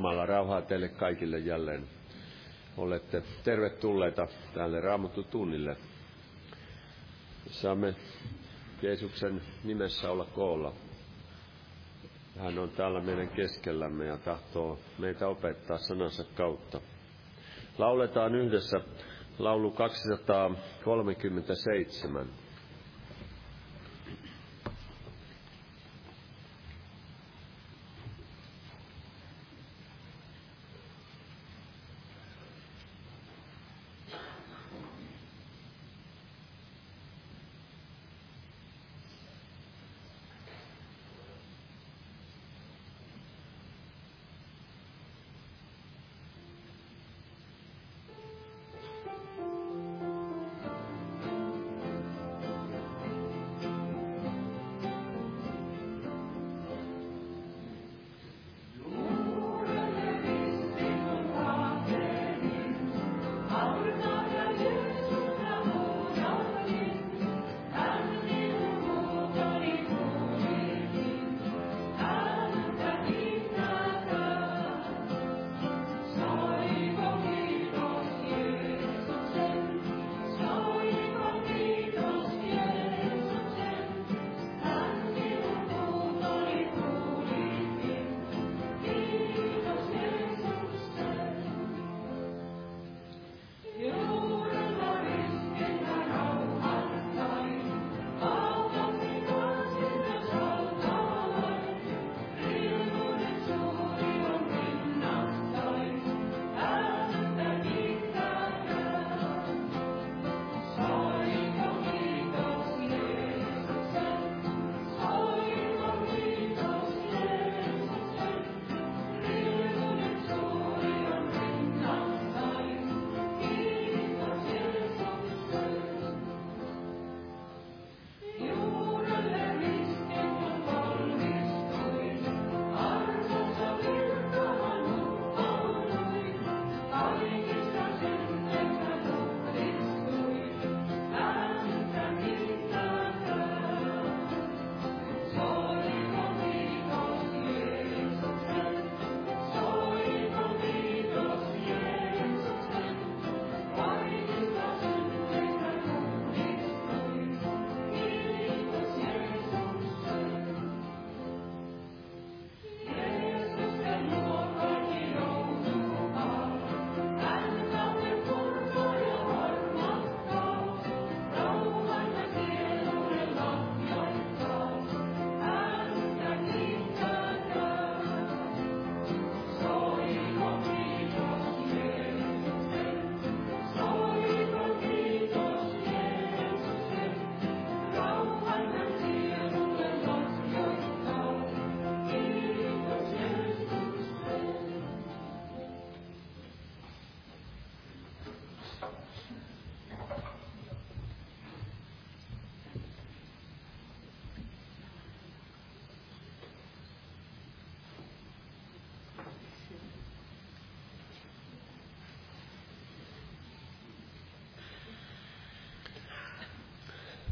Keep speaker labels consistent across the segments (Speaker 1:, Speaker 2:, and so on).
Speaker 1: Jumala rauhaa teille kaikille jälleen. Olette tervetulleita tälle Raamattu tunnille. Saamme Jeesuksen nimessä olla koolla. Hän on täällä meidän keskellämme ja tahtoo meitä opettaa sanansa kautta. Lauletaan yhdessä laulu 237.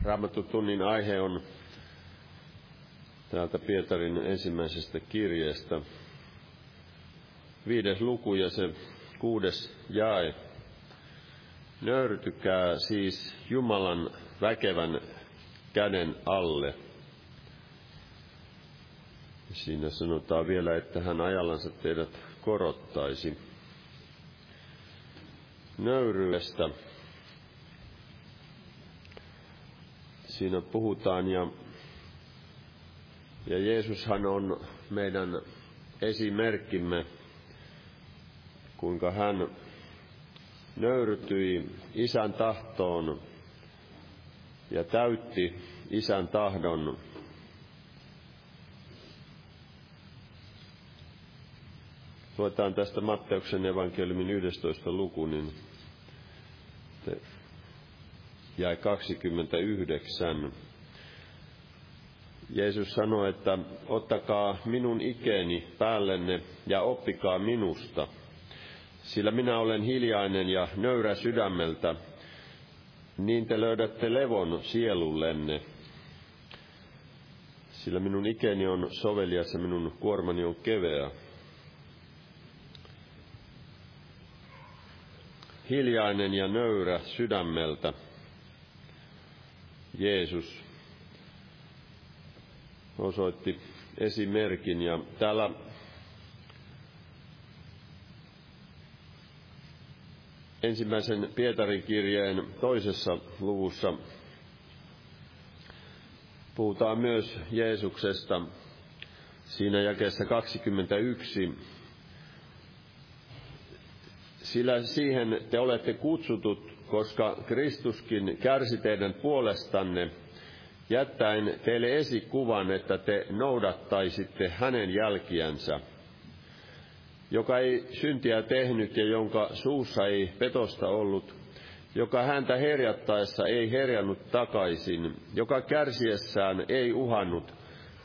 Speaker 1: Raamattutunnin aihe on täältä Pietarin ensimmäisestä kirjeestä. Viides luku ja se kuudes jae. Nöyrtykää siis Jumalan väkevän käden alle. Siinä sanotaan vielä, että hän ajallansa teidät korottaisi. Nöyryydestä siinä puhutaan ja, ja Jeesushan on meidän esimerkkimme, kuinka hän nöyrytyi isän tahtoon ja täytti isän tahdon. Luetaan tästä Matteuksen evankeliumin 11. luku, niin ja 29. Jeesus sanoi, että ottakaa minun ikeni päällenne ja oppikaa minusta, sillä minä olen hiljainen ja nöyrä sydämeltä, niin te löydätte levon sielullenne. Sillä minun ikeni on sovelias ja minun kuormani on keveä.
Speaker 2: Hiljainen ja nöyrä sydämeltä. Jeesus osoitti esimerkin ja täällä ensimmäisen Pietarin kirjeen toisessa luvussa puhutaan myös Jeesuksesta siinä jakeessa 21. Sillä siihen te olette kutsutut, koska Kristuskin kärsi teidän puolestanne, jättäen teille esikuvan, että te noudattaisitte hänen jälkiänsä, joka ei syntiä tehnyt ja jonka suussa ei petosta ollut, joka häntä herjattaessa ei herjannut takaisin, joka kärsiessään ei uhannut,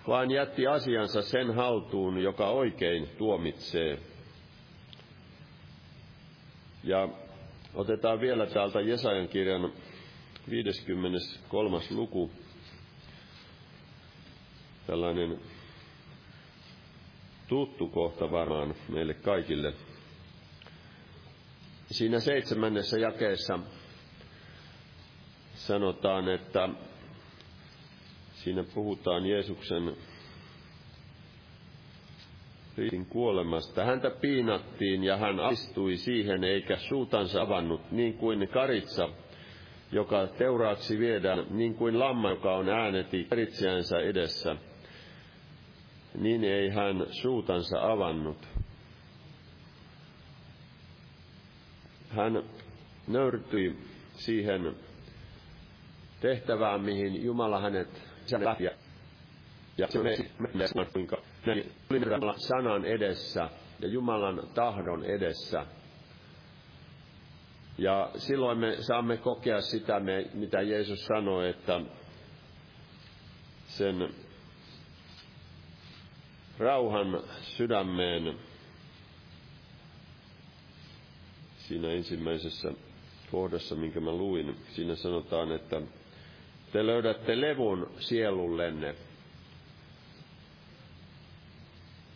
Speaker 2: vaan jätti asiansa sen haltuun, joka oikein tuomitsee. Ja otetaan vielä täältä Jesajan kirjan 53. luku, tällainen tuttu kohta varmaan meille kaikille. Siinä seitsemännessä jakeessa sanotaan, että siinä puhutaan Jeesuksen ristin kuolemasta. Häntä piinattiin ja hän astui siihen eikä suutansa avannut, niin kuin karitsa, joka teuraaksi viedään, niin kuin lamma, joka on ääneti karitsiänsä edessä. Niin ei hän suutansa avannut. Hän nöyrtyi siihen tehtävään, mihin Jumala hänet lähti. Ja se on kuinka näin sanan edessä ja Jumalan tahdon edessä. Ja silloin me saamme kokea sitä, mitä Jeesus sanoi, että sen rauhan sydämeen siinä ensimmäisessä kohdassa, minkä mä luin, siinä sanotaan, että te löydätte levun sielullenne.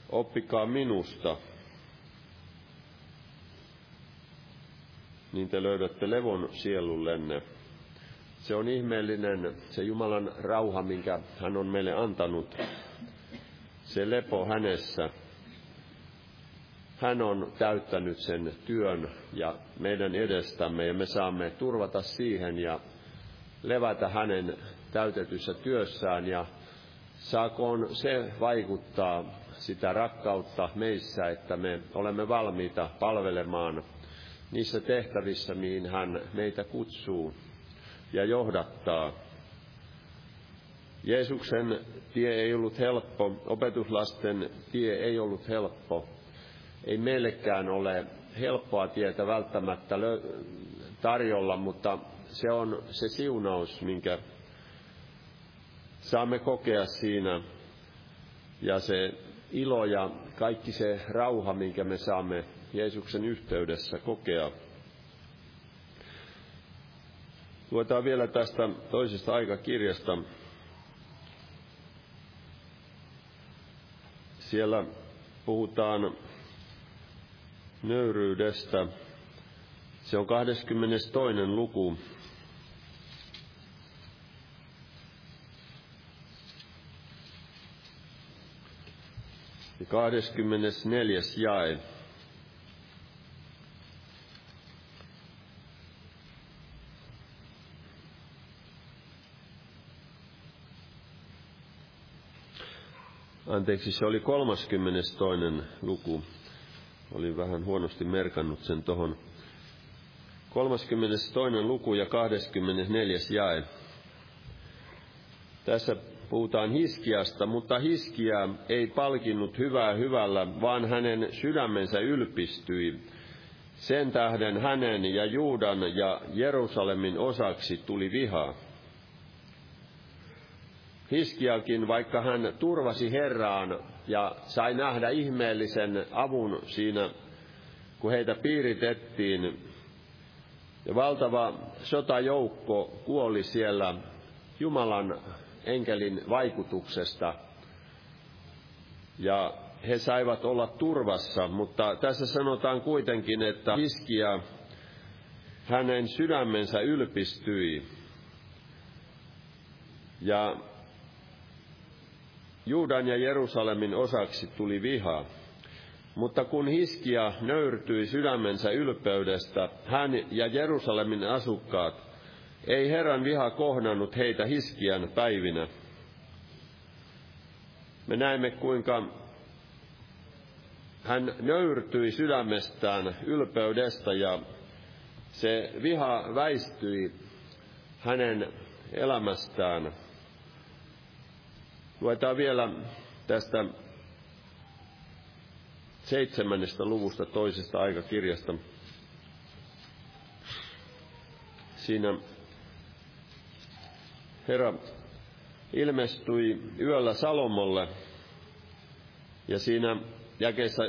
Speaker 2: Oppikaa minusta, niin te löydätte levon sielullenne. Se on ihmeellinen, se Jumalan rauha, minkä hän on meille antanut. Se lepo hänessä. Hän on täyttänyt sen työn ja meidän edestämme ja me saamme turvata siihen ja levätä hänen täytetyssä työssään ja saakoon se vaikuttaa sitä rakkautta meissä, että me olemme valmiita palvelemaan niissä tehtävissä, mihin hän meitä kutsuu ja johdattaa. Jeesuksen tie ei ollut helppo, opetuslasten tie ei ollut helppo. Ei meillekään ole helppoa tietä välttämättä tarjolla, mutta se on se siunaus, minkä saamme kokea siinä, ja se ilo ja kaikki se rauha, minkä me saamme Jeesuksen yhteydessä kokea. Luetaan vielä tästä toisesta aikakirjasta. Siellä puhutaan nöyryydestä. Se on 22. luku, Ja 24. jae. Anteeksi, se oli 32. luku. Olin vähän huonosti merkannut sen tuohon. 32. luku ja 24. jae. Tässä puhutaan Hiskiasta, mutta Hiskia ei palkinnut hyvää hyvällä, vaan hänen sydämensä ylpistyi. Sen tähden hänen ja Juudan ja Jerusalemin osaksi tuli viha. Hiskiakin, vaikka hän turvasi Herraan ja sai nähdä ihmeellisen avun siinä, kun heitä piiritettiin, ja valtava sotajoukko kuoli siellä Jumalan enkelin vaikutuksesta. Ja he saivat olla turvassa, mutta tässä sanotaan kuitenkin, että Hiskia hänen sydämensä ylpistyi. Ja Juudan ja Jerusalemin osaksi tuli viha. Mutta kun Hiskia nöyrtyi sydämensä ylpeydestä, hän ja Jerusalemin asukkaat, ei Herran viha kohdannut heitä Hiskian päivinä. Me näemme, kuinka hän nöyrtyi sydämestään ylpeydestä ja se viha väistyi hänen elämästään. Luetaan vielä tästä seitsemännestä luvusta toisesta aikakirjasta. Siinä Herra ilmestyi yöllä Salomolle ja siinä jakeessa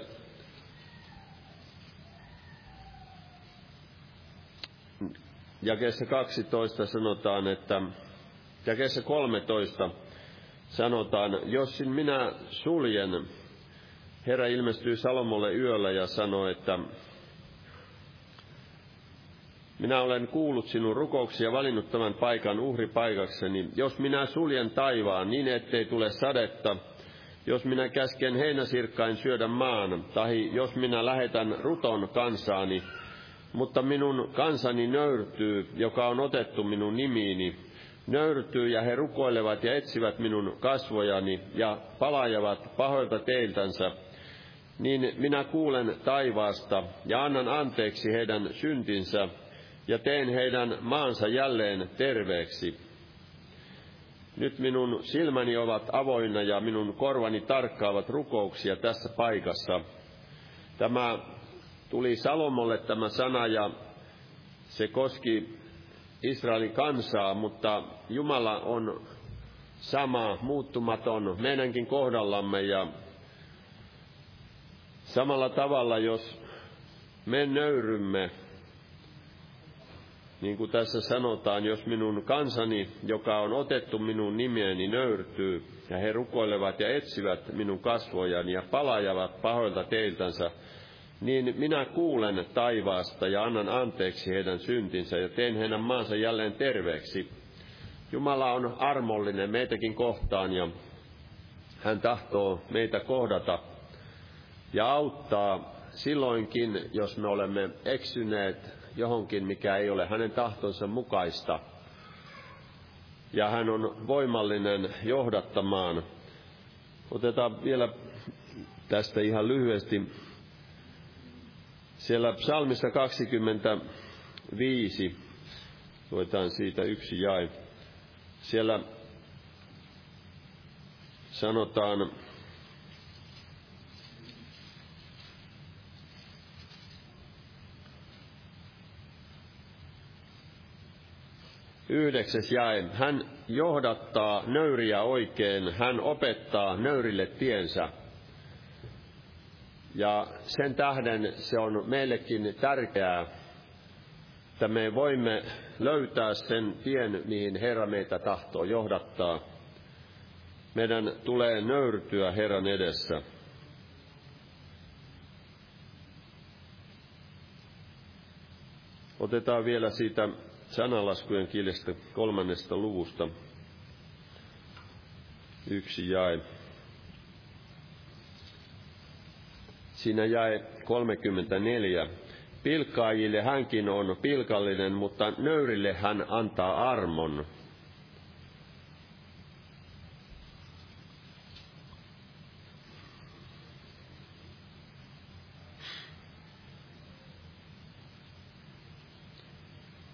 Speaker 2: jakeessa 12 sanotaan, että jakeessa 13 sanotaan, jos minä suljen, Herra ilmestyy Salomolle yöllä ja sanoi, että minä olen kuullut sinun rukouksia ja valinnut tämän paikan uhripaikakseni. Jos minä suljen taivaan niin, ettei tule sadetta, jos minä käsken heinäsirkkain syödä maan, tai jos minä lähetän ruton kansaani, mutta minun kansani nöyrtyy, joka on otettu minun nimiini, nöyrtyy ja he rukoilevat ja etsivät minun kasvojani ja palajavat pahoilta teiltänsä, niin minä kuulen taivaasta ja annan anteeksi heidän syntinsä ja teen heidän maansa jälleen terveeksi. Nyt minun silmäni ovat avoinna ja minun korvani tarkkaavat rukouksia tässä paikassa. Tämä tuli Salomolle tämä sana ja se koski Israelin kansaa, mutta Jumala on sama, muuttumaton meidänkin kohdallamme ja samalla tavalla, jos me nöyrymme, niin kuin tässä sanotaan, jos minun kansani, joka on otettu minun nimeeni, nöyrtyy, ja he rukoilevat ja etsivät minun kasvojani ja palajavat pahoilta teiltänsä, niin minä kuulen taivaasta ja annan anteeksi heidän syntinsä ja teen heidän maansa jälleen terveeksi. Jumala on armollinen meitäkin kohtaan ja hän tahtoo meitä kohdata ja auttaa silloinkin, jos me olemme eksyneet johonkin, mikä ei ole hänen tahtonsa mukaista. Ja hän on voimallinen johdattamaan. Otetaan vielä tästä ihan lyhyesti siellä psalmissa 25, luetaan siitä yksi jae. Siellä sanotaan, Yhdeksäs jae. Hän johdattaa nöyriä oikein, hän opettaa nöyrille tiensä. Ja sen tähden se on meillekin tärkeää, että me voimme löytää sen tien, mihin Herra meitä tahtoo johdattaa. Meidän tulee nöyrtyä Herran edessä. Otetaan vielä siitä sanalaskujen kielestä kolmannesta luvusta yksi jae. Siinä jäi 34. Pilkkaajille hänkin on pilkallinen, mutta nöyrille hän antaa armon.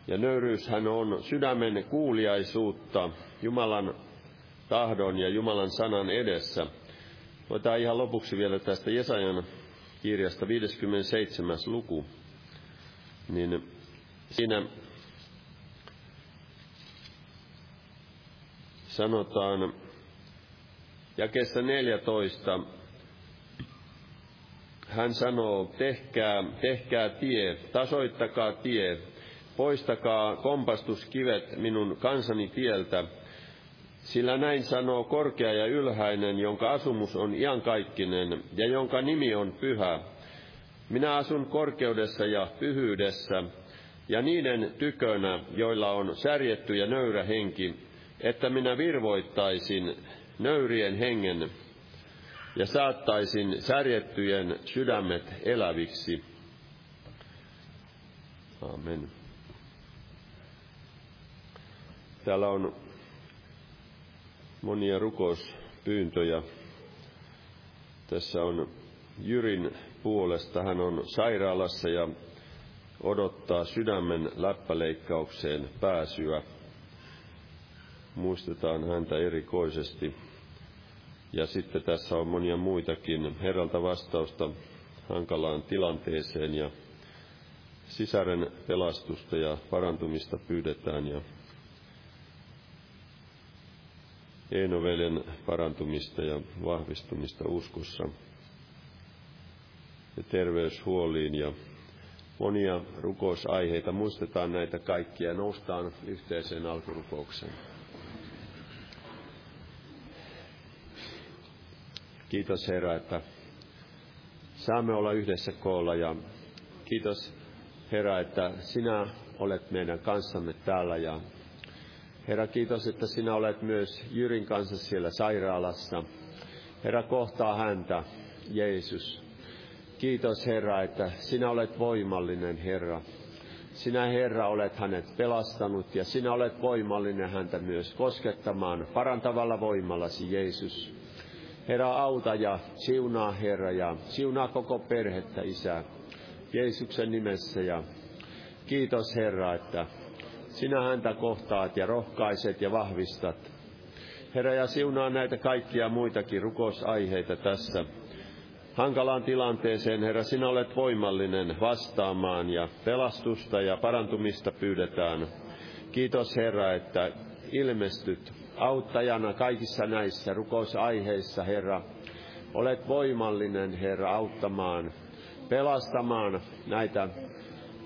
Speaker 2: Ja nöyryyshän on sydämen kuuliaisuutta Jumalan tahdon ja Jumalan sanan edessä. Otetaan ihan lopuksi vielä tästä Jesajan kirjasta 57. luku, niin siinä sanotaan jakessa 14, hän sanoo, tehkää, tehkää tie, tasoittakaa tie, poistakaa kompastuskivet minun kansani tieltä, sillä näin sanoo korkea ja ylhäinen, jonka asumus on iankaikkinen ja jonka nimi on pyhä. Minä asun korkeudessa ja pyhyydessä, ja niiden tykönä, joilla on särjetty ja nöyrä henki, että minä virvoittaisin nöyrien hengen ja saattaisin särjettyjen sydämet eläviksi. Amen. Täällä on monia rukouspyyntöjä. Tässä on Jyrin puolesta. Hän on sairaalassa ja odottaa sydämen läppäleikkaukseen pääsyä. Muistetaan häntä erikoisesti. Ja sitten tässä on monia muitakin herralta vastausta hankalaan tilanteeseen ja sisaren pelastusta ja parantumista pyydetään ja Eenovelen parantumista ja vahvistumista uskossa ja terveyshuoliin ja monia rukousaiheita. Muistetaan näitä kaikkia ja noustaan yhteiseen alkurukoukseen. Kiitos Herra, että saamme olla yhdessä koolla ja kiitos Herra, että sinä olet meidän kanssamme täällä ja Herra, kiitos, että sinä olet myös Jyrin kanssa siellä sairaalassa. Herra, kohtaa häntä, Jeesus. Kiitos Herra, että sinä olet voimallinen Herra. Sinä Herra olet hänet pelastanut ja sinä olet voimallinen häntä myös koskettamaan parantavalla voimallasi Jeesus. Herra auta ja siunaa Herra ja siunaa koko perhettä Isä Jeesuksen nimessä ja kiitos Herra, että sinä häntä kohtaat ja rohkaiset ja vahvistat. Herra ja siunaa näitä kaikkia muitakin rukousaiheita tässä hankalaan tilanteeseen, Herra, sinä olet voimallinen vastaamaan ja pelastusta ja parantumista pyydetään. Kiitos Herra, että ilmestyt auttajana kaikissa näissä rukousaiheissa, Herra. Olet voimallinen, Herra, auttamaan, pelastamaan näitä,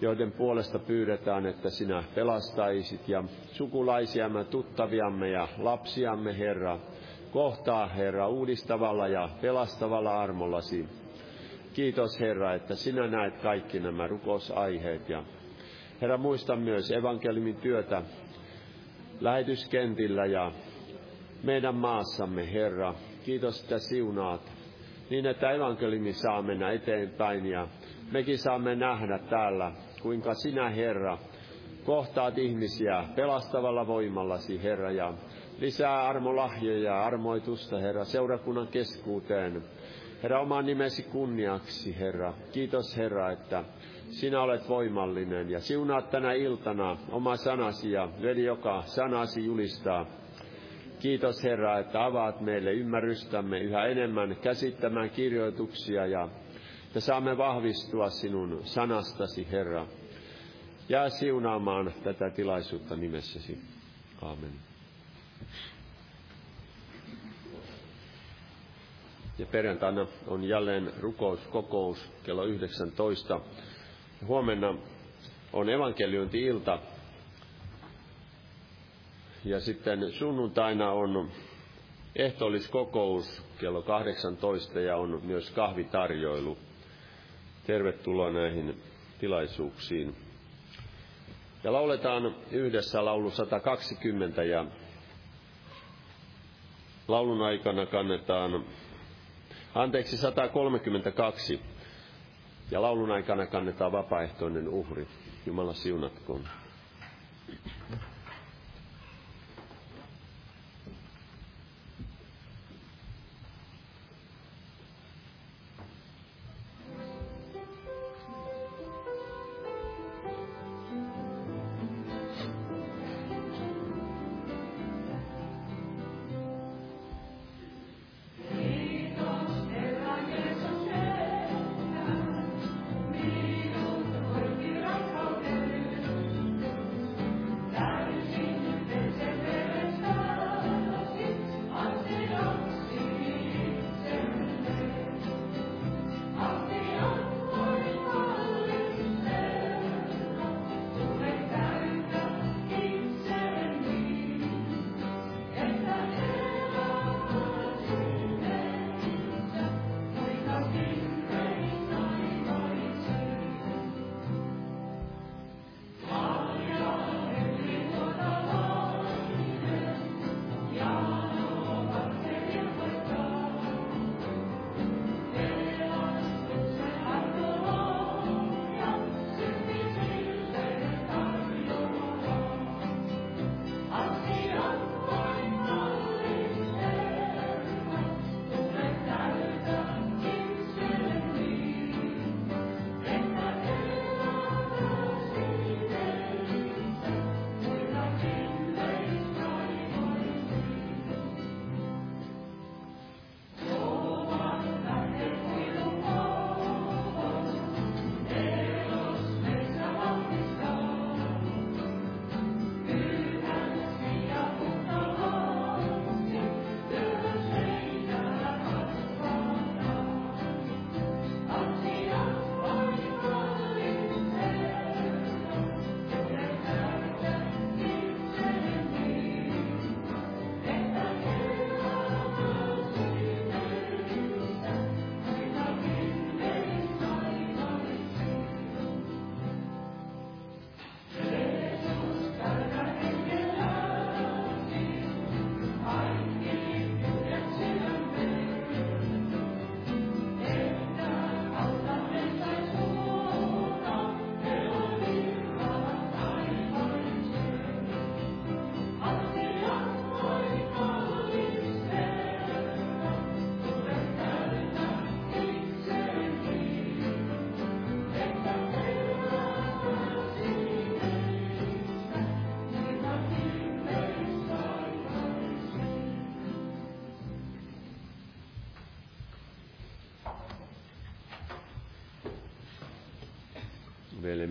Speaker 2: joiden puolesta pyydetään, että sinä pelastaisit ja sukulaisiamme, tuttaviamme ja lapsiamme, Herra, kohtaa, Herra, uudistavalla ja pelastavalla armollasi. Kiitos, Herra, että sinä näet kaikki nämä rukousaiheet. Ja Herra, muista myös evankeliumin työtä lähetyskentillä ja meidän maassamme, Herra. Kiitos, että siunaat niin, että evankeliumi saa mennä eteenpäin ja mekin saamme nähdä täällä, kuinka sinä, Herra, kohtaat ihmisiä pelastavalla voimallasi, Herra, ja lisää armolahjoja ja armoitusta, Herra, seurakunnan keskuuteen. Herra, oman nimesi kunniaksi, Herra. Kiitos, Herra, että sinä olet voimallinen ja siunaat tänä iltana oma sanasi ja veli, joka sanasi julistaa. Kiitos, Herra, että avaat meille ymmärrystämme yhä enemmän käsittämään kirjoituksia ja että saamme vahvistua sinun sanastasi, Herra. Jää siunaamaan tätä tilaisuutta nimessäsi. Amen. Ja perjantaina on jälleen rukouskokous kello 19. Huomenna on evankeliointi-ilta. Ja sitten sunnuntaina on ehtoolliskokous kello 18 ja on myös kahvitarjoilu. Tervetuloa näihin tilaisuuksiin. Ja lauletaan yhdessä laulu 120 ja laulun aikana kannetaan, anteeksi 132, ja laulun aikana kannetaan vapaaehtoinen uhri. Jumala siunatkoon.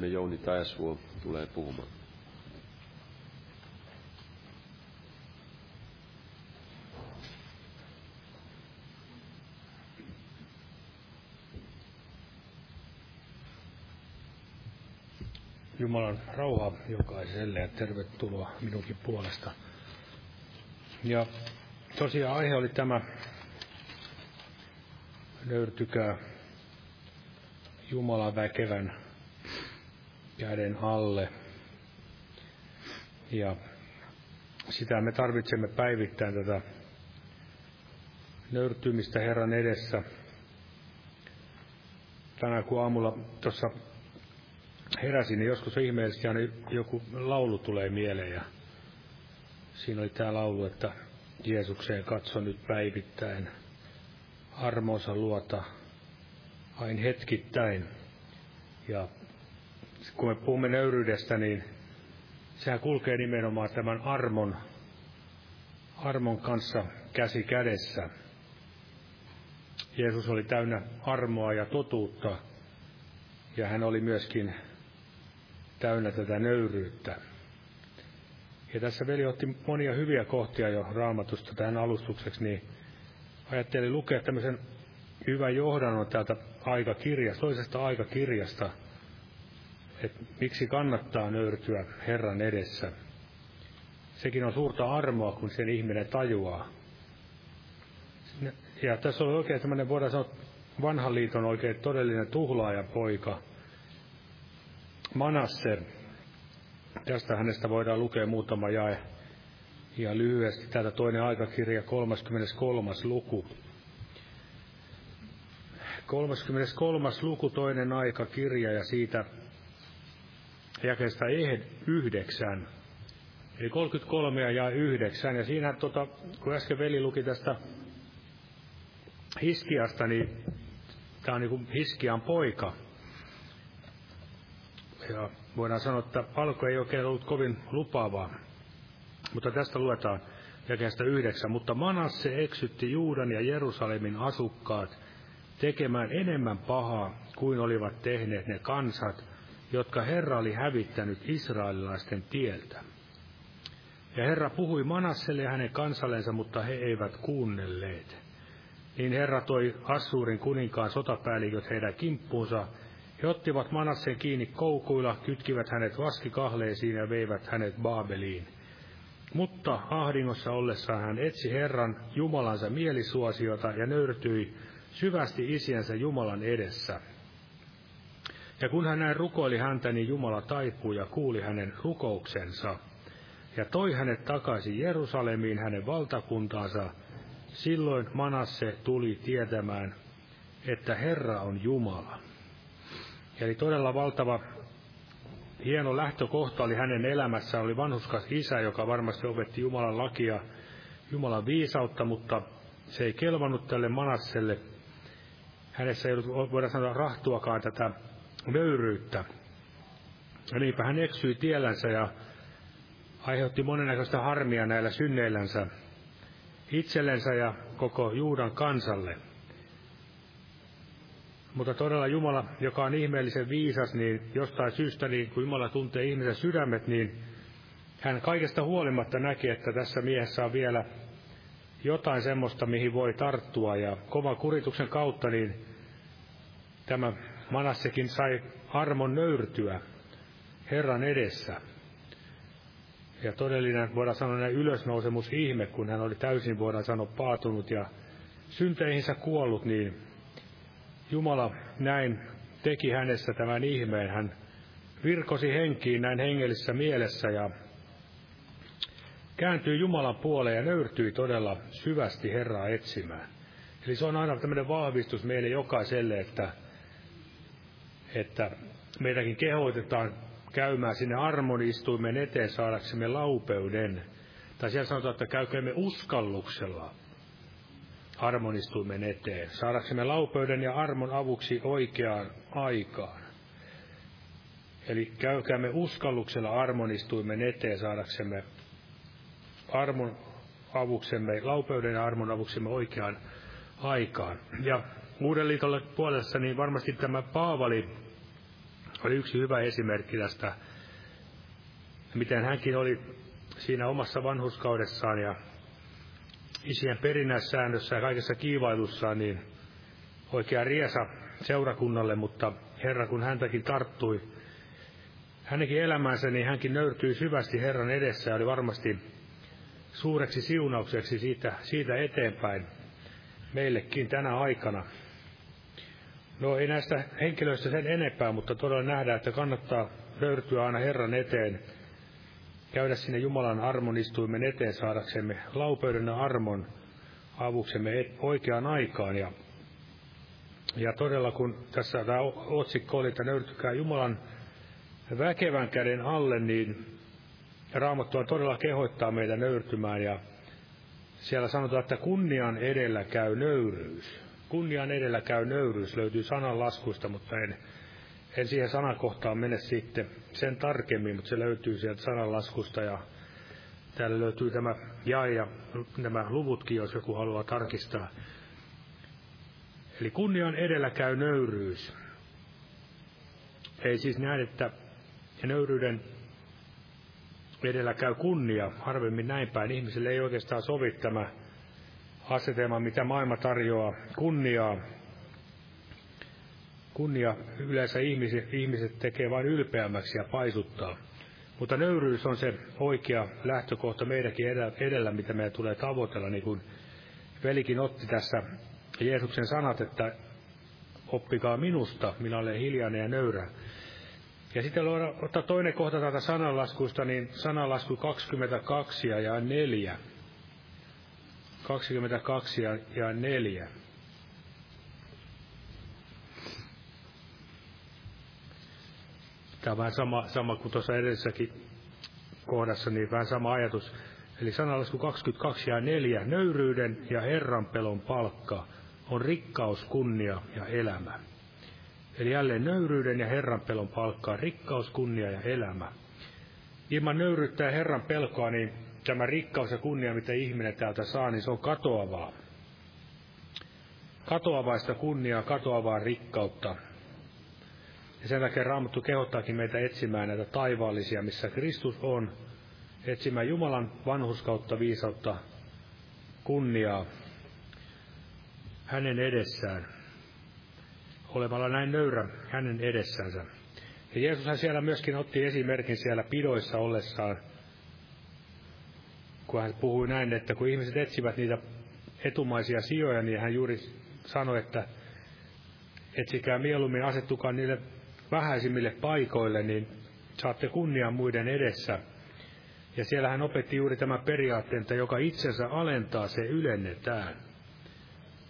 Speaker 2: Veljemme Jouni Tajasvuo tulee puhumaan.
Speaker 3: Jumalan rauha jokaiselle ja tervetuloa minunkin puolesta. Ja tosiaan aihe oli tämä löytykää Jumalan väkevän käden alle. Ja sitä me tarvitsemme päivittäin tätä nöyrtymistä Herran edessä. Tänään kun aamulla tuossa heräsin, niin joskus ihmeellisesti aina joku laulu tulee mieleen ja siinä oli tämä laulu, että Jeesukseen katso nyt päivittäin, armonsa luota aina hetkittäin. Ja kun me puhumme nöyryydestä, niin sehän kulkee nimenomaan tämän armon, armon kanssa käsi kädessä. Jeesus oli täynnä armoa ja totuutta, ja hän oli myöskin täynnä tätä nöyryyttä. Ja tässä veli otti monia hyviä kohtia jo raamatusta tähän alustukseksi, niin ajattelin lukea tämmöisen hyvän johdannon täältä aikakirjasta, toisesta aikakirjasta, että miksi kannattaa nöyrtyä Herran edessä. Sekin on suurta armoa, kun sen ihminen tajuaa. Ja tässä on oikein tämmöinen, voidaan sanoa, vanhan liiton oikein todellinen tuhlaaja poika, Manasse. Tästä hänestä voidaan lukea muutama jae. Ja lyhyesti täältä toinen aikakirja, 33. luku. 33. luku, toinen aikakirja ja siitä jakeesta yhdeksän. Eli 33 ja 9. Ja siinä, tota, kun äsken veli luki tästä Hiskiasta, niin tämä on niin kuin Hiskian poika. Ja voidaan sanoa, että alku ei oikein ollut kovin lupaavaa. Mutta tästä luetaan jakeesta yhdeksän. Mutta Manasse eksytti Juudan ja Jerusalemin asukkaat tekemään enemmän pahaa kuin olivat tehneet ne kansat, jotka Herra oli hävittänyt israelilaisten tieltä. Ja Herra puhui Manasselle ja hänen kansallensa, mutta he eivät kuunnelleet. Niin Herra toi Assuurin kuninkaan sotapäälliköt heidän kimppuunsa, he ottivat Manassen kiinni koukuilla, kytkivät hänet vaskikahleisiin ja veivät hänet Baabeliin. Mutta ahdingossa ollessaan hän etsi Herran Jumalansa mielisuosiota ja nöyrtyi syvästi isiensä Jumalan edessä. Ja kun hän näin rukoili häntä, niin Jumala taipui ja kuuli hänen rukouksensa. Ja toi hänet takaisin Jerusalemiin hänen valtakuntaansa. Silloin Manasse tuli tietämään, että Herra on Jumala. Eli todella valtava, hieno lähtökohta oli hänen elämässään, oli vanhuskas isä, joka varmasti opetti Jumalan lakia, Jumalan viisautta, mutta se ei kelvannut tälle Manasselle. Hänessä ei ollut, voidaan sanoa, rahtuakaan tätä nöyryyttä. Ja niinpä hän eksyi tiellänsä ja aiheutti monennäköistä harmia näillä synneillänsä itsellensä ja koko Juudan kansalle. Mutta todella Jumala, joka on ihmeellisen viisas, niin jostain syystä, niin kun Jumala tuntee ihmisen sydämet, niin hän kaikesta huolimatta näki, että tässä miehessä on vielä jotain semmoista, mihin voi tarttua. Ja kovan kurituksen kautta, niin tämä Manassekin sai armon nöyrtyä Herran edessä. Ja todellinen, voidaan sanoa ylösnousemus ihme, kun hän oli täysin, voidaan sanoa, paatunut ja synteihinsä kuollut, niin Jumala näin teki hänessä tämän ihmeen. Hän virkosi henkiin näin hengellisessä mielessä ja kääntyi Jumalan puoleen ja nöyrtyi todella syvästi Herraa etsimään. Eli se on aina tämmöinen vahvistus meille jokaiselle, että, että meidänkin kehoitetaan käymään sinne armonistuimen eteen saadaksemme laupeuden. Tai siellä sanotaan, että käykäämme uskalluksella harmonistuimen eteen, saadaksemme laupeuden ja armon avuksi oikeaan aikaan. Eli käykäämme uskalluksella armonistuimen eteen saadaksemme armon avuksemme, laupeuden ja armon avuksemme oikeaan aikaan. Ja Uuden liitolle puolessa niin varmasti tämä Paavali oli yksi hyvä esimerkki tästä, miten hänkin oli siinä omassa vanhuskaudessaan ja isien perinnäissäännössä ja kaikessa kiivailussaan, niin oikea riesa seurakunnalle, mutta Herra kun häntäkin tarttui hänenkin elämänsä, niin hänkin nöyrtyi syvästi Herran edessä ja oli varmasti suureksi siunaukseksi siitä, siitä eteenpäin meillekin tänä aikana. No ei näistä henkilöistä sen enempää, mutta todella nähdään, että kannattaa löytyä aina Herran eteen, käydä sinne Jumalan armonistuimen eteen saadaksemme laupeuden ja armon avuksemme oikeaan aikaan. Ja, ja todella kun tässä tämä otsikko oli, että nöyrtykää Jumalan väkevän käden alle, niin Raamattua todella kehottaa meitä nöyrtymään ja siellä sanotaan, että kunnian edellä käy nöyryys. Kunnian edellä käy nöyryys, löytyy sananlaskuista, mutta en, en siihen sanakohtaan mene sitten sen tarkemmin, mutta se löytyy sieltä sananlaskusta ja täällä löytyy tämä jae ja nämä luvutkin, jos joku haluaa tarkistaa. Eli kunnian edellä käy nöyryys. Ei siis näin, että nöyryyden edellä käy kunnia, harvemmin näin päin. Ihmiselle ei oikeastaan sovi tämä asetelma, mitä maailma tarjoaa. Kunniaa, kunnia yleensä ihmiset, ihmiset tekee vain ylpeämmäksi ja paisuttaa. Mutta nöyryys on se oikea lähtökohta meidänkin edellä, mitä meidän tulee tavoitella, niin kuin velikin otti tässä Jeesuksen sanat, että oppikaa minusta, minä olen hiljainen ja nöyrä. Ja sitten ottaa toinen kohta täältä sananlaskusta, niin sananlasku 22 ja 4. 22 ja 4. Tämä on vähän sama, sama kuin tuossa edellisessäkin kohdassa, niin vähän sama ajatus. Eli sanallasku 22 ja 4. Nöyryyden ja Herran pelon palkka on rikkaus, kunnia ja elämä. Eli jälleen nöyryyden ja Herran pelon palkkaa, rikkaus, kunnia ja elämä. Ilman nöyryyttä ja Herran pelkoa, niin tämä rikkaus ja kunnia, mitä ihminen täältä saa, niin se on katoavaa. Katoavaista kunniaa, katoavaa rikkautta. Ja sen takia Raamattu kehottaakin meitä etsimään näitä taivaallisia, missä Kristus on, etsimään Jumalan vanhuskautta, viisautta, kunniaa hänen edessään olemalla näin nöyrä hänen edessänsä. Ja Jeesushan siellä myöskin otti esimerkin siellä pidoissa ollessaan, kun hän puhui näin, että kun ihmiset etsivät niitä etumaisia sijoja, niin hän juuri sanoi, että etsikää mieluummin asettukaa niille vähäisimmille paikoille, niin saatte kunnian muiden edessä. Ja siellä hän opetti juuri tämän periaatteen, että joka itsensä alentaa, se ylennetään.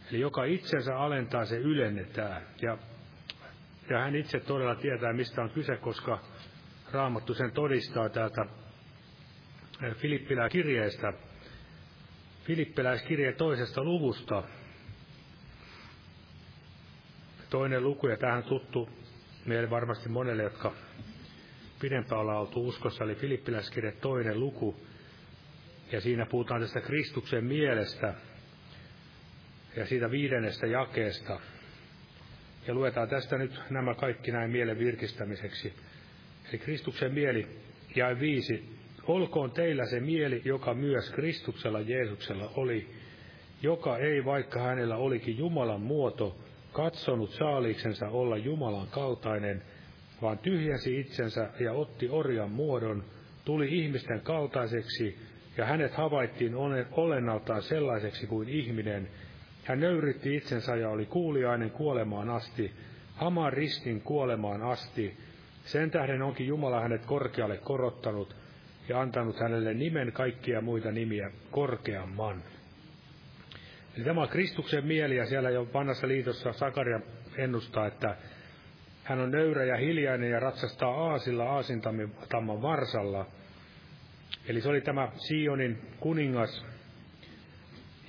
Speaker 3: Eli joka itsensä alentaa, se ylennetään. Ja, ja hän itse todella tietää, mistä on kyse, koska Raamattu sen todistaa täältä Filippiläiskirjeestä, Filippiläiskirje toisesta luvusta. Toinen luku, ja tähän tuttu meille varmasti monelle, jotka pidempään ollaan oltu uskossa, eli Filippiläiskirje toinen luku. Ja siinä puhutaan tästä Kristuksen mielestä, ja siitä viidennestä jakeesta. Ja luetaan tästä nyt nämä kaikki näin mielen virkistämiseksi. Eli Kristuksen mieli, ja viisi. Olkoon teillä se mieli, joka myös Kristuksella Jeesuksella oli, joka ei, vaikka hänellä olikin Jumalan muoto, katsonut saaliksensa olla Jumalan kaltainen, vaan tyhjäsi itsensä ja otti orjan muodon, tuli ihmisten kaltaiseksi, ja hänet havaittiin olennaltaan sellaiseksi kuin ihminen, hän nöyrytti itsensä ja oli kuuliainen kuolemaan asti, hamaan ristin kuolemaan asti. Sen tähden onkin Jumala hänet korkealle korottanut ja antanut hänelle nimen kaikkia muita nimiä korkeamman. Eli tämä on Kristuksen mieli ja siellä jo vanhassa liitossa Sakaria ennustaa, että hän on nöyrä ja hiljainen ja ratsastaa aasilla aasintamman varsalla. Eli se oli tämä Sionin kuningas,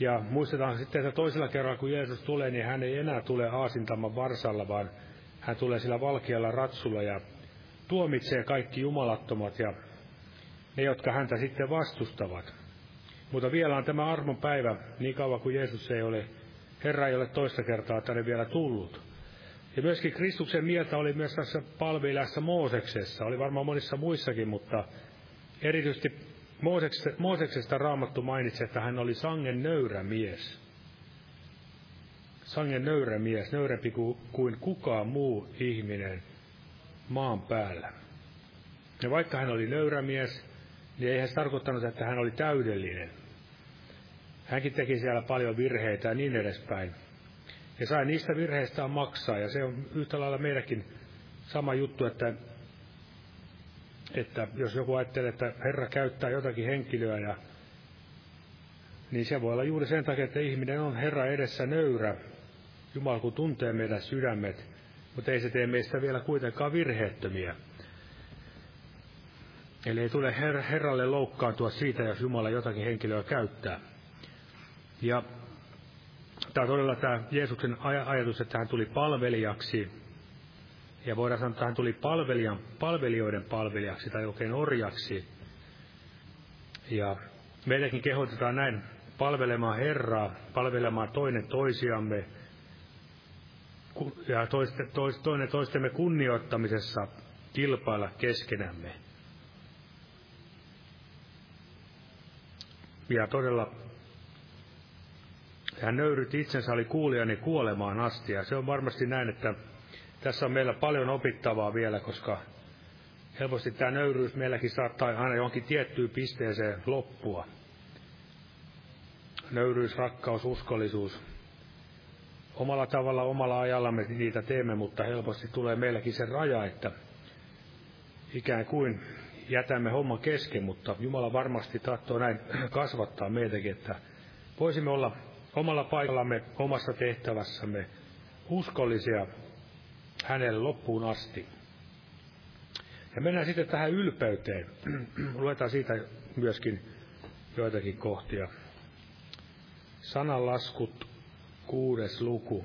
Speaker 3: ja muistetaan sitten, että toisella kerralla kun Jeesus tulee, niin hän ei enää tule aasintaman varsalla, vaan hän tulee sillä valkealla ratsulla ja tuomitsee kaikki jumalattomat ja ne, jotka häntä sitten vastustavat. Mutta vielä on tämä armon päivä, niin kauan kuin Jeesus ei ole, Herra ei ole toista kertaa tänne vielä tullut. Ja myöskin Kristuksen mieltä oli myös tässä palvelijassa Mooseksessa, oli varmaan monissa muissakin, mutta erityisesti Mooseksesta, raamattu mainitsi, että hän oli sangen nöyrä mies. Sangen nöyrä mies, nöyrempi kuin kukaan muu ihminen maan päällä. Ja vaikka hän oli nöyrä mies, niin eihän se tarkoittanut, että hän oli täydellinen. Hänkin teki siellä paljon virheitä ja niin edespäin. Ja sai niistä virheistä maksaa, ja se on yhtä lailla meidänkin sama juttu, että, että jos joku ajattelee, että Herra käyttää jotakin henkilöä, ja, niin se voi olla juuri sen takia, että ihminen on Herra edessä nöyrä. Jumala kun tuntee meidän sydämet, mutta ei se tee meistä vielä kuitenkaan virheettömiä. Eli ei tule her- Herralle loukkaantua siitä, jos Jumala jotakin henkilöä käyttää. Ja tämä todella tämä Jeesuksen ajatus, että hän tuli palvelijaksi. Ja voidaan sanoa, että hän tuli palvelijan, palvelijoiden palvelijaksi tai oikein orjaksi. Ja meidänkin kehotetaan näin palvelemaan Herraa, palvelemaan toinen toisiamme ja toiste, toinen toistemme kunnioittamisessa kilpailla keskenämme. Ja todella hän nöyrytti itsensä, oli kuulijani kuolemaan asti. Ja se on varmasti näin, että tässä on meillä paljon opittavaa vielä, koska helposti tämä nöyryys meilläkin saattaa aina johonkin tiettyyn pisteeseen loppua. Nöyryys, rakkaus, uskollisuus. Omalla tavalla, omalla ajalla me niitä teemme, mutta helposti tulee meilläkin se raja, että ikään kuin jätämme homman kesken, mutta Jumala varmasti tahtoo näin kasvattaa meitäkin, että voisimme olla omalla paikallamme, omassa tehtävässämme uskollisia hänelle loppuun asti. Ja mennään sitten tähän ylpeyteen. Luetaan siitä myöskin joitakin kohtia. Sananlaskut, kuudes luku.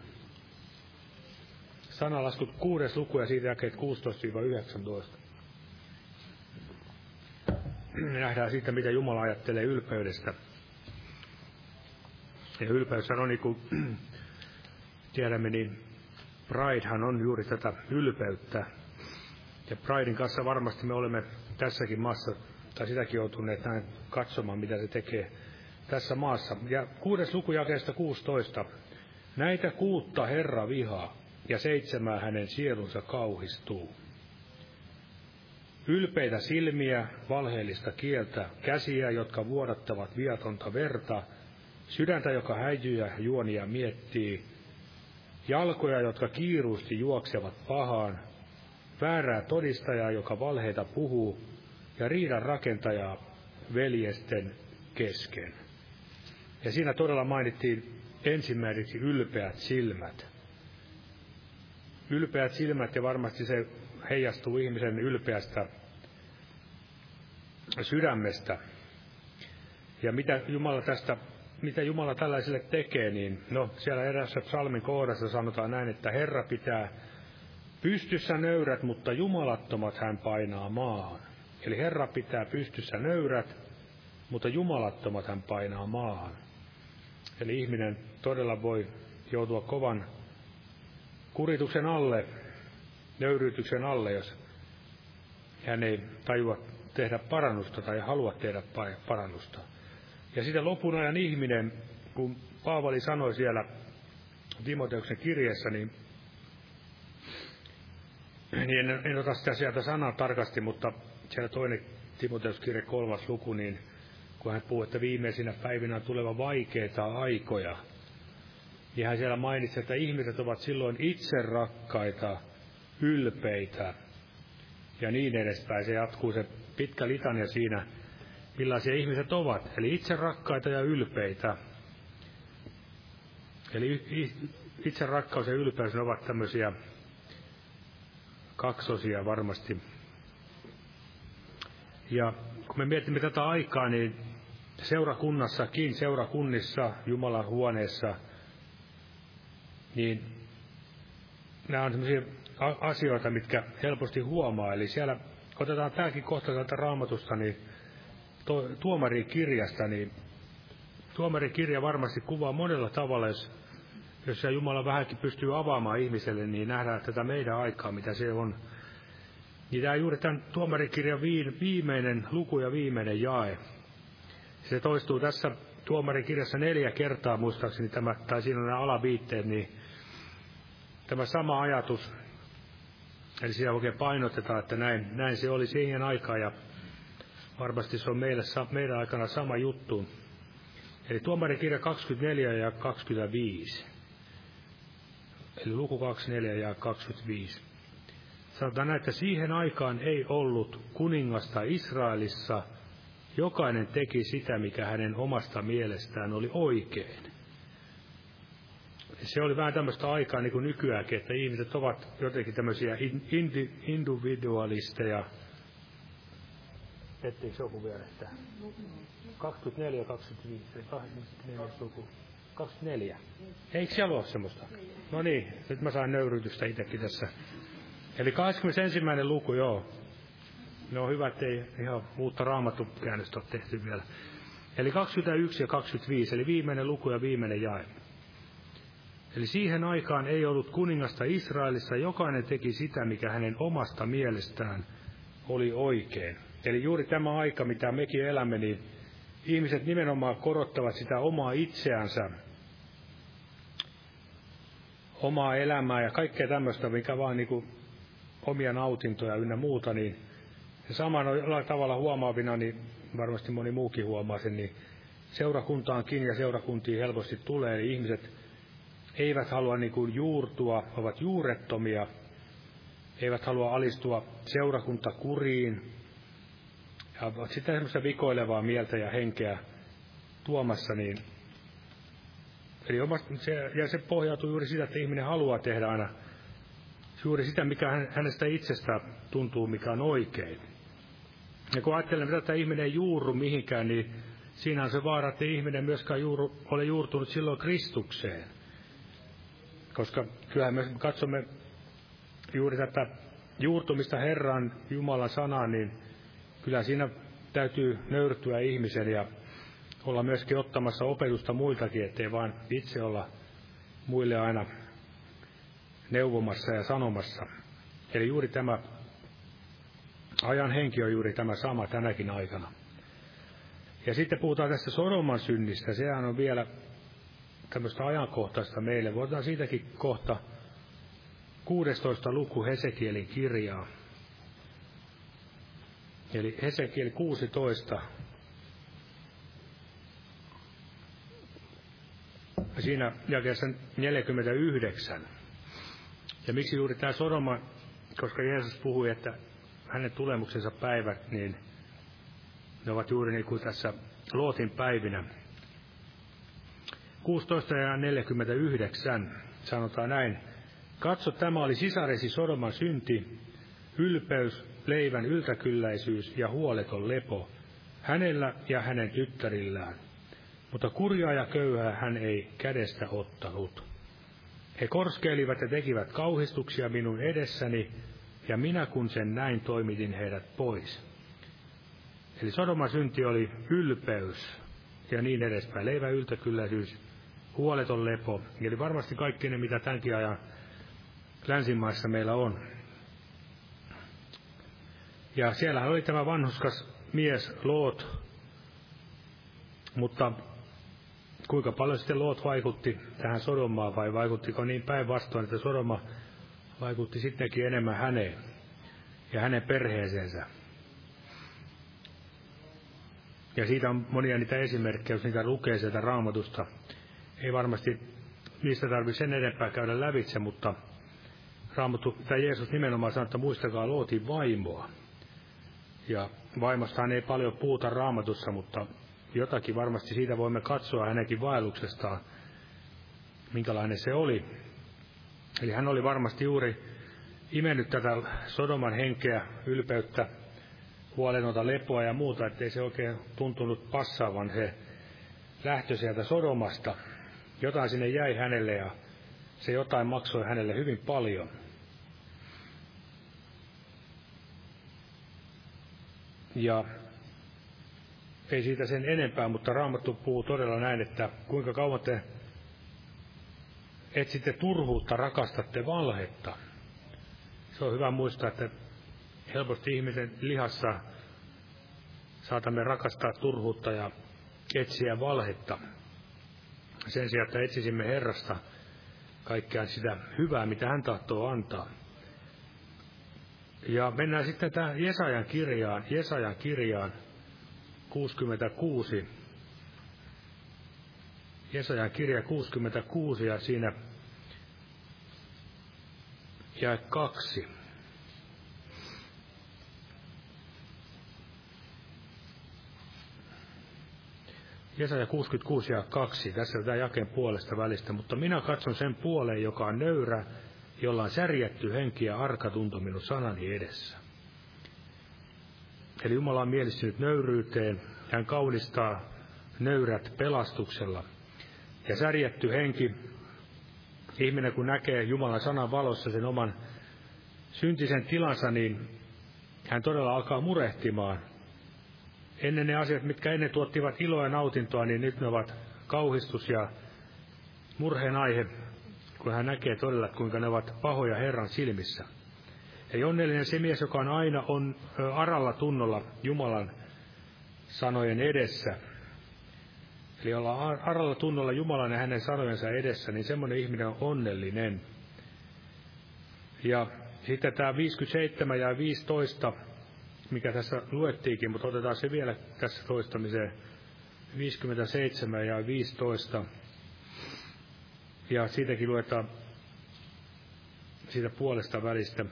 Speaker 3: Sananlaskut, kuudes luku ja siitä jakeet 16-19 nähdään siitä, mitä Jumala ajattelee ylpeydestä. Ja ylpeys on niin kuin tiedämme, niin Pridehan on juuri tätä ylpeyttä. Ja Pridein kanssa varmasti me olemme tässäkin maassa, tai sitäkin joutuneet näin katsomaan, mitä se tekee tässä maassa. Ja kuudes luku jakeesta 16. Näitä kuutta Herra vihaa, ja seitsemää hänen sielunsa kauhistuu. Ylpeitä silmiä, valheellista kieltä, käsiä, jotka vuodattavat viatonta verta, sydäntä, joka häijyjä juonia miettii, jalkoja, jotka kiiruusti juoksevat pahaan, väärää todistajaa, joka valheita puhuu, ja riidan rakentajaa veljesten kesken. Ja siinä todella mainittiin ensimmäiseksi ylpeät silmät. Ylpeät silmät, ja varmasti se heijastuu ihmisen ylpeästä sydämestä. Ja mitä Jumala tästä, mitä Jumala tällaiselle tekee, niin no siellä erässä psalmin kohdassa sanotaan näin, että Herra pitää pystyssä nöyrät, mutta jumalattomat hän painaa maahan. Eli Herra pitää pystyssä nöyrät, mutta jumalattomat hän painaa maahan. Eli ihminen todella voi joutua kovan kurituksen alle, nöyryytyksen alle, jos hän ei tajua tehdä parannusta tai halua tehdä parannusta. Ja sitten lopun ajan ihminen, kun Paavali sanoi siellä Timoteuksen kirjeessä, niin, niin en, en ota sitä sieltä sanaa tarkasti, mutta siellä toinen Timoteuskirje kolmas luku, niin kun hän puhuu, että viimeisinä päivinä on tuleva vaikeita aikoja, niin hän siellä mainitsi, että ihmiset ovat silloin itse rakkaita, ylpeitä ja niin edespäin. Se jatkuu se pitkä litania siinä, millaisia ihmiset ovat. Eli itse rakkaita ja ylpeitä. Eli itse rakkaus ja ylpeys ovat tämmöisiä kaksosia varmasti. Ja kun me mietimme tätä aikaa, niin seurakunnassakin, seurakunnissa, Jumalan huoneessa, niin nämä on sellaisia asioita, mitkä helposti huomaa. Eli siellä otetaan tämäkin kohta täältä raamatusta, niin to, tuomarikirjasta, niin tuomarikirja varmasti kuvaa monella tavalla, jos jos Jumala vähänkin pystyy avaamaan ihmiselle, niin nähdään tätä meidän aikaa, mitä se on. Niin tämä juuri tämän tuomarikirjan viimeinen luku ja viimeinen jae. Se toistuu tässä tuomarikirjassa neljä kertaa muistaakseni, tämä, tai siinä on nämä alaviitteet, niin tämä sama ajatus, eli siellä oikein painotetaan, että näin, näin se oli siihen aikaan, ja varmasti se on meille, meidän aikana sama juttu. Eli tuomarikirja 24 ja 25. Eli luku 24 ja 25. Sanotaan näin, että siihen aikaan ei ollut kuningasta Israelissa, jokainen teki sitä, mikä hänen omasta mielestään oli oikein. Se oli vähän tämmöistä aikaa niin kuin nykyäänkin, että ihmiset ovat jotenkin tämmöisiä individualisteja. Etteikö joku vielä, että 24 ja 25, 24 luku. 24. Eikö siellä ole semmoista? No niin, nyt mä saan nöyrytystä itsekin tässä. Eli 21. luku, joo. No hyvä, ettei ihan uutta raamatukäännöstä ole tehty vielä. Eli 21 ja 25, eli viimeinen luku ja viimeinen jae. Eli siihen aikaan ei ollut kuningasta Israelissa, jokainen teki sitä, mikä hänen omasta mielestään oli oikein. Eli juuri tämä aika, mitä mekin elämme, niin ihmiset nimenomaan korottavat sitä omaa itseänsä, omaa elämää ja kaikkea tämmöistä, mikä vaan niin kuin omia nautintoja ynnä muuta, niin samalla tavalla huomaavina, niin varmasti moni muukin huomaa sen, niin seurakuntaankin ja seurakuntiin helposti tulee, eli ihmiset eivät halua niin kuin juurtua, ovat juurettomia, eivät halua alistua seurakuntakuriin, ja ovat sitten semmoista vikoilevaa mieltä ja henkeä tuomassa, niin Eli omasta, se, ja se pohjautuu juuri sitä, että ihminen haluaa tehdä aina juuri sitä, mikä hänestä itsestä tuntuu, mikä on oikein. Ja kun ajattelemme, että ihminen ei juurru mihinkään, niin siinä on se vaara, että ihminen myöskään juuru, ole juurtunut silloin Kristukseen. Koska kyllähän me katsomme juuri tätä juurtumista Herran Jumalan sanaan, niin kyllä siinä täytyy nöyrtyä ihmisen ja olla myöskin ottamassa opetusta muiltakin, ettei vaan itse olla muille aina neuvomassa ja sanomassa. Eli juuri tämä ajan henki on juuri tämä sama tänäkin aikana. Ja sitten puhutaan tästä Sodoman synnistä. Sehän on vielä tämmöistä ajankohtaista meille. Voidaan siitäkin kohta 16. luku Hesekielin kirjaa. Eli Hesekiel 16, siinä jakeessa 49. Ja miksi juuri tämä Sodoma, koska Jeesus puhui, että hänen tulemuksensa päivät, niin ne ovat juuri niin kuin tässä Lootin päivinä. 16 ja 49 sanotaan näin. Katso, tämä oli sisaresi Sodoman synti, ylpeys, leivän yltäkylläisyys ja huoleton lepo, hänellä ja hänen tyttärillään mutta kurjaa ja köyhää hän ei kädestä ottanut. He korskeilivat ja tekivät kauhistuksia minun edessäni, ja minä kun sen näin toimitin heidät pois. Eli Sodoman synti oli ylpeys ja niin edespäin. Leivä yltäkylläisyys, huoleton lepo. Eli varmasti kaikki ne, mitä tämänkin ajan länsimaissa meillä on. Ja siellä oli tämä vanhuskas mies Loot, mutta kuinka paljon sitten Loot vaikutti tähän Sodomaan vai vaikuttiko niin päinvastoin, että Sodoma vaikutti sittenkin enemmän häneen ja hänen perheeseensä. Ja siitä on monia niitä esimerkkejä, jos niitä lukee sieltä raamatusta. Ei varmasti niistä tarvitse sen enempää käydä lävitse, mutta Raamattu, tai Jeesus nimenomaan sanoo, että muistakaa Lootin vaimoa. Ja vaimostahan ei paljon puhuta raamatussa, mutta jotakin varmasti siitä voimme katsoa hänenkin vaelluksestaan, minkälainen se oli. Eli hän oli varmasti juuri imennyt tätä Sodoman henkeä, ylpeyttä, huolenota lepoa ja muuta, ettei se oikein tuntunut passaavan se lähtö sieltä Sodomasta. Jotain sinne jäi hänelle ja se jotain maksoi hänelle hyvin paljon. Ja ei siitä sen enempää, mutta Raamattu puhuu todella näin, että kuinka kauan te etsitte turhuutta, rakastatte valhetta. Se on hyvä muistaa, että helposti ihmisen lihassa saatamme rakastaa turhuutta ja etsiä valhetta. Sen sijaan, että etsisimme Herrasta kaikkea sitä hyvää, mitä hän tahtoo antaa. Ja mennään sitten tähän Jesajan kirjaan, Jesajan kirjaan 66. Jesajan kirja 66 ja siinä ja kaksi. Jesaja 66 ja 2, tässä tämä jakeen puolesta välistä, mutta minä katson sen puoleen, joka on nöyrä, jolla on särjetty henki ja arka tunto minun sanani edessä. Eli Jumala on mielistynyt nöyryyteen, hän kaunistaa nöyrät pelastuksella. Ja särjetty henki, ihminen kun näkee Jumalan sanan valossa sen oman syntisen tilansa, niin hän todella alkaa murehtimaan ennen ne asiat, mitkä ennen tuottivat iloa ja nautintoa, niin nyt ne ovat kauhistus ja murheen aihe, kun hän näkee todella, kuinka ne ovat pahoja Herran silmissä. Ja onnellinen se mies, joka on aina on aralla tunnolla Jumalan sanojen edessä. Eli olla aralla tunnolla Jumalan ja hänen sanojensa edessä, niin semmoinen ihminen on onnellinen. Ja sitten tämä 57 ja 15 mikä tässä luettiinkin, mutta otetaan se vielä tässä toistamiseen. 57 ja 15. Ja siitäkin luetaan siitä puolesta välistä.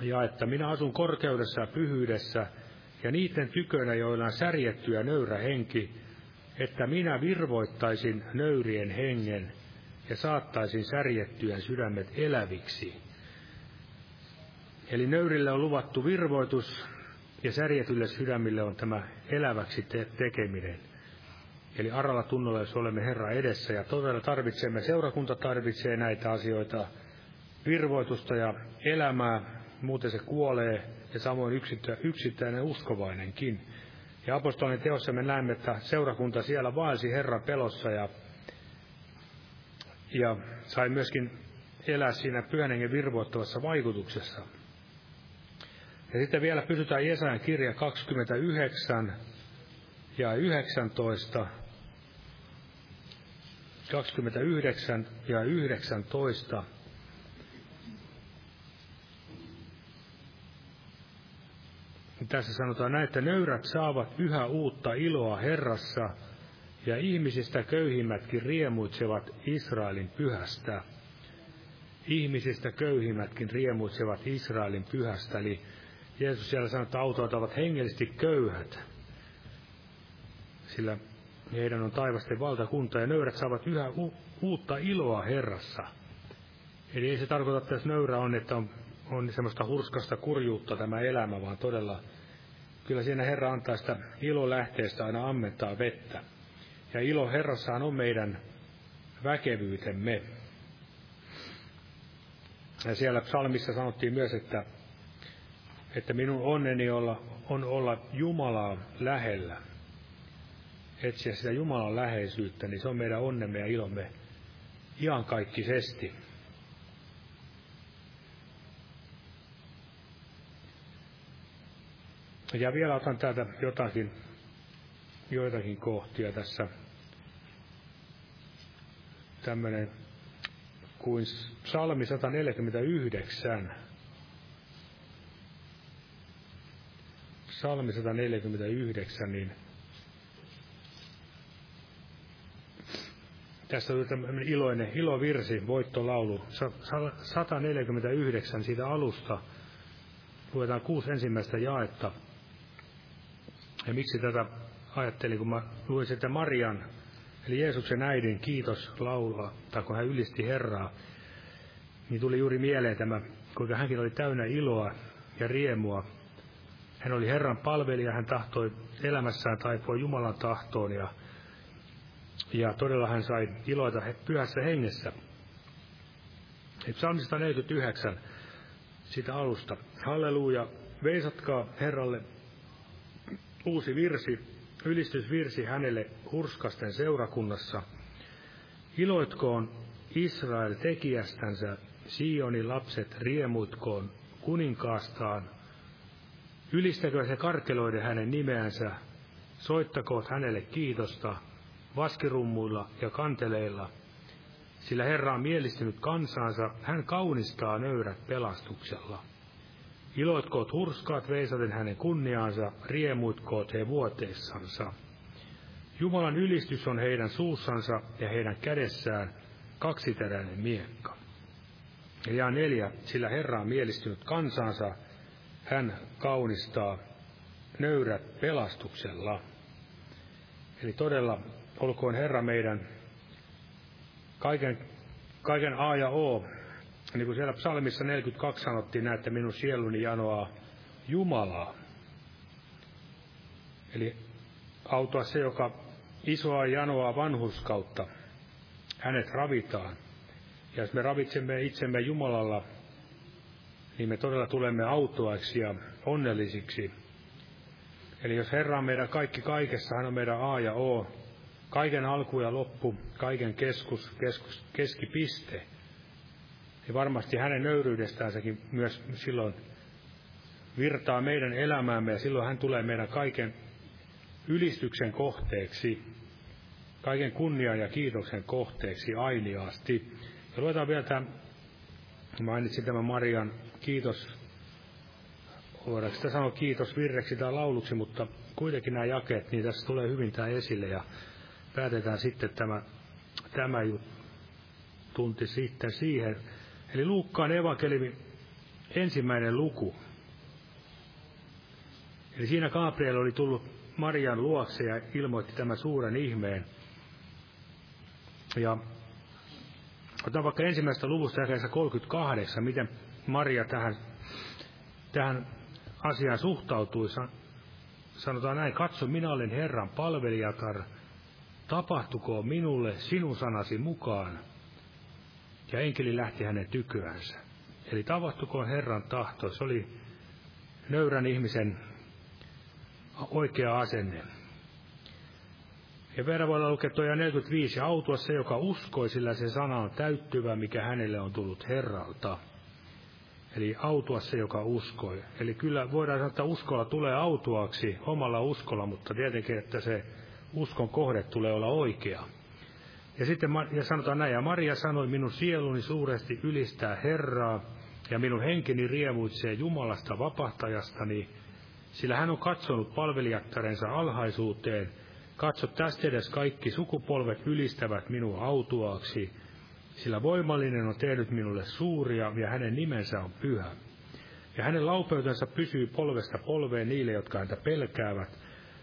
Speaker 3: Ja että minä asun korkeudessa ja pyhyydessä, ja niiden tykönä, joilla on särjetty ja nöyrä henki, että minä virvoittaisin nöyrien hengen ja saattaisin särjettyjen sydämet eläviksi. Eli nöyrille on luvattu virvoitus ja särjetylle sydämille on tämä eläväksi te- tekeminen. Eli aralla tunnolla, jos olemme Herra edessä ja todella tarvitsemme, seurakunta tarvitsee näitä asioita, virvoitusta ja elämää, muuten se kuolee ja samoin yksittäinen uskovainenkin. Ja apostolien teossa me näemme, että seurakunta siellä vaelsi Herran pelossa ja, ja sai myöskin elää siinä pyhän virvoittavassa vaikutuksessa. Ja sitten vielä pysytään Jesajan kirja 29 ja 19. 29 ja 19. Tässä sanotaan näin, että nöyrät saavat yhä uutta iloa Herrassa, ja ihmisistä köyhimmätkin riemuitsevat Israelin pyhästä. Ihmisistä köyhimmätkin riemuitsevat Israelin pyhästä, eli Jeesus siellä sanoi, että autoit ovat hengellisesti köyhät, sillä heidän on taivasten valtakunta ja nöyrät saavat yhä u- uutta iloa Herrassa. Eli ei se tarkoita, että tässä nöyrä on, että on, on semmoista hurskasta kurjuutta tämä elämä, vaan todella kyllä siinä Herra antaa sitä ilolähteestä aina ammentaa vettä. Ja ilo Herrassaan on meidän väkevyytemme. Ja siellä psalmissa sanottiin myös, että että minun onneni olla, on olla Jumalaa lähellä. Etsiä sitä Jumalan läheisyyttä, niin se on meidän onnemme ja ilomme iankaikkisesti. Ja vielä otan täältä jotakin, joitakin kohtia tässä. Tämmöinen kuin psalmi 149. Salmi 149, niin tässä on tämmöinen iloinen ilovirsi, voittolaulu, 149 siitä alusta, luetaan kuusi ensimmäistä jaetta. Ja miksi tätä ajattelin, kun mä luin sitä Marian, eli Jeesuksen äidin kiitos laulua, tai kun hän ylisti Herraa, niin tuli juuri mieleen tämä, kuinka hänkin oli täynnä iloa ja riemua hän oli Herran palvelija, hän tahtoi elämässään taipua Jumalan tahtoon ja, ja todella hän sai iloita pyhässä hengessä. Psalmista 49, sitä alusta. Halleluja, veisatkaa Herralle uusi virsi, ylistysvirsi hänelle hurskasten seurakunnassa. Iloitkoon Israel tekijästänsä, Sionin lapset riemutkoon kuninkaastaan. Ylistäkö se karkeloiden hänen nimeänsä, soittakoot hänelle kiitosta vaskirummuilla ja kanteleilla, sillä Herra on mielistynyt kansansa, hän kaunistaa nöyrät pelastuksella. Iloitkoot hurskaat veisaten hänen kunniaansa, riemuitkoot he vuoteissansa. Jumalan ylistys on heidän suussansa ja heidän kädessään kaksiteräinen miekka. Ja neljä, sillä Herra on mielistynyt kansansa, hän kaunistaa nöyrät pelastuksella. Eli todella olkoon Herra meidän kaiken, kaiken A ja O. Niin kuin siellä psalmissa 42 sanottiin, näette minun sieluni janoaa Jumalaa. Eli autua se, joka isoa janoa vanhuskautta, hänet ravitaan. Ja jos me ravitsemme itsemme Jumalalla, niin me todella tulemme autuaiksi ja onnellisiksi. Eli jos Herra on meidän kaikki kaikessa, hän on meidän A ja O, kaiken alku ja loppu, kaiken keskus, keskus keskipiste, niin varmasti hänen nöyryydestäänsäkin myös silloin virtaa meidän elämäämme ja silloin hän tulee meidän kaiken ylistyksen kohteeksi, kaiken kunnian ja kiitoksen kohteeksi ainiaasti. Ja luetaan vielä tämä, mainitsin tämän Marian kiitos, voidaanko sitä sanoa kiitos virreksi tai lauluksi, mutta kuitenkin nämä jakeet, niin tässä tulee hyvin tämä esille ja päätetään sitten tämä, tämä tunti sitten siihen. Eli Luukkaan evankeliumi ensimmäinen luku. Eli siinä Gabriel oli tullut Marian luokse ja ilmoitti tämän suuren ihmeen. Ja otan vaikka ensimmäistä luvusta jakeessa 38, miten Maria tähän, tähän asiaan suhtautui. Sanotaan näin, katso, minä olen Herran palvelijatar, tapahtukoon minulle sinun sanasi mukaan. Ja enkeli lähti hänen tyköänsä. Eli tapahtukoon Herran tahto, se oli nöyrän ihmisen oikea asenne. Ja verran voidaan lukea tuo 45, autua se, joka uskoi, sillä se sana on täyttyvä, mikä hänelle on tullut Herralta. Eli autua se, joka uskoi. Eli kyllä voidaan sanoa, että uskolla tulee autuaksi omalla uskolla, mutta tietenkin, että se uskon kohde tulee olla oikea. Ja sitten ja sanotaan näin, ja Maria sanoi, minun sieluni suuresti ylistää Herraa, ja minun henkeni riemuitsee Jumalasta vapahtajastani, sillä hän on katsonut palvelijattarensa alhaisuuteen. Katso tästä edes kaikki sukupolvet ylistävät minua autuaaksi, sillä voimallinen on tehnyt minulle suuria, ja hänen nimensä on pyhä. Ja hänen laupeutensa pysyy polvesta polveen niille, jotka häntä pelkäävät,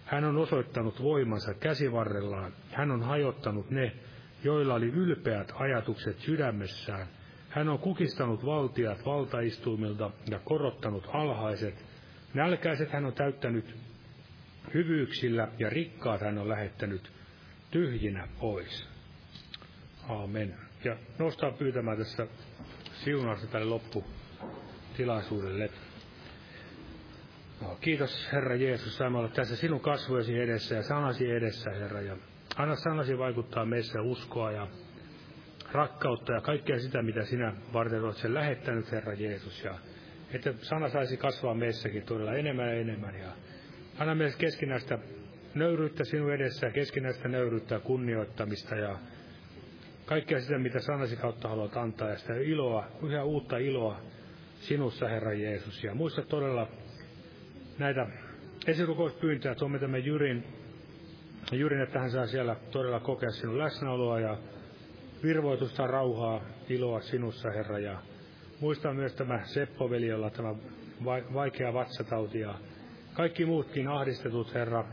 Speaker 3: hän on osoittanut voimansa käsivarrellaan. Hän on hajottanut ne, joilla oli ylpeät ajatukset sydämessään. Hän on kukistanut valtiat valtaistuimilta ja korottanut alhaiset. Nälkäiset hän on täyttänyt hyvyyksillä ja rikkaat hän on lähettänyt tyhjinä pois. Aamen. Ja nostaa pyytämään tässä siunausta tälle lopputilaisuudelle. No, kiitos Herra Jeesus, saamme olla tässä sinun kasvojesi edessä ja sanasi edessä, Herra. Ja anna sanasi vaikuttaa meissä uskoa ja rakkautta ja kaikkea sitä, mitä sinä varten olet sen lähettänyt, Herra Jeesus. Ja että sana saisi kasvaa meissäkin todella enemmän ja enemmän. Ja anna meille keskinäistä nöyryyttä sinun edessä, keskinäistä nöyryyttä ja kunnioittamista ja kaikkea sitä, mitä sanasi kautta haluat antaa ja sitä iloa, yhä uutta iloa sinussa, Herra Jeesus. Ja muista todella näitä esirukouspyyntöjä. Tuomme tämän Jyrin, Jyrin, että hän saa siellä todella kokea sinun läsnäoloa ja virvoitusta, rauhaa, iloa sinussa, Herra. Ja muista myös tämä Seppo-veli, jolla tämä vaikea vatsatauti ja kaikki muutkin ahdistetut, Herra,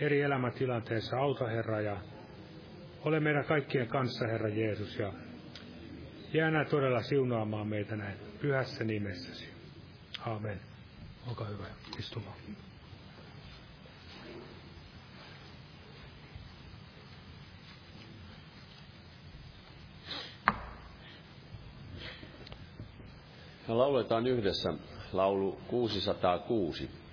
Speaker 3: eri elämäntilanteissa. Auta, Herra, ja ole meidän kaikkien kanssa, Herra Jeesus, ja jää todella siunaamaan meitä näin pyhässä nimessäsi. Amen. Olkaa hyvä istumaan.
Speaker 2: Lauletaan yhdessä laulu 606.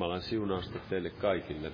Speaker 2: Jumalan siunausta teille kaikille.